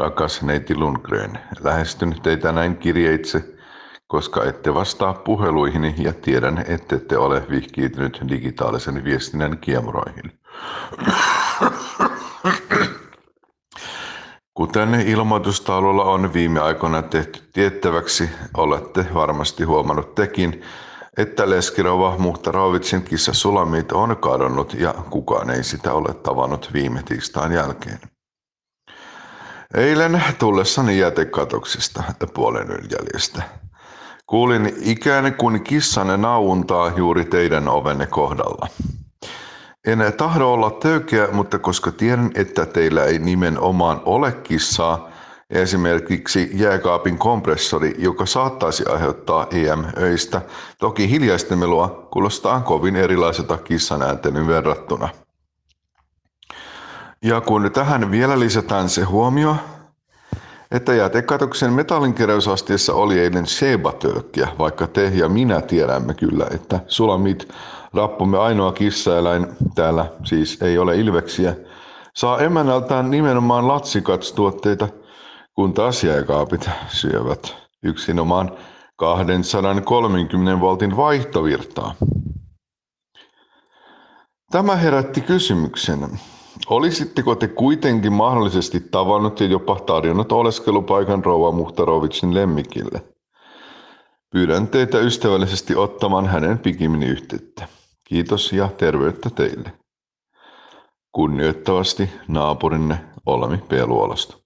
Rakas neiti Lundgren, lähestyn teitä näin kirjeitse, koska ette vastaa puheluihini ja tiedän, ette te ole vihkiytynyt digitaalisen viestinnän kiemuroihin. Kuten ilmoitustaululla on viime aikoina tehty tiettäväksi, olette varmasti huomannut tekin, että Leskirova Muhtarovitsin kissa Sulamit on kadonnut ja kukaan ei sitä ole tavannut viime tiistain jälkeen. Eilen tullessani jätekatoksista puolen yön jäljestä. Kuulin ikään kuin kissan nauntaa juuri teidän ovenne kohdalla. En tahdo olla töykeä, mutta koska tiedän, että teillä ei nimenomaan ole kissaa, esimerkiksi jääkaapin kompressori, joka saattaisi aiheuttaa EM-öistä, toki hiljaistelua kuulostaa kovin erilaiselta kissan ääntelyyn verrattuna. Ja kun tähän vielä lisätään se huomio, että jätekatoksen metallinkeräysastiassa oli eilen Sheba-tölkkiä, vaikka te ja minä tiedämme kyllä, että sulamit rappumme ainoa kissaeläin, täällä siis ei ole ilveksiä, saa emännältään nimenomaan latsikatstuotteita, kun taas jääkaapit syövät yksinomaan 230 voltin vaihtovirtaa. Tämä herätti kysymyksen, Olisitteko te kuitenkin mahdollisesti tavannut ja jopa tarjonnut oleskelupaikan rouva Muhtarovicin lemmikille? Pyydän teitä ystävällisesti ottamaan hänen pikimmin yhteyttä. Kiitos ja terveyttä teille. Kunnioittavasti naapurinne Olmi P. Luolasta.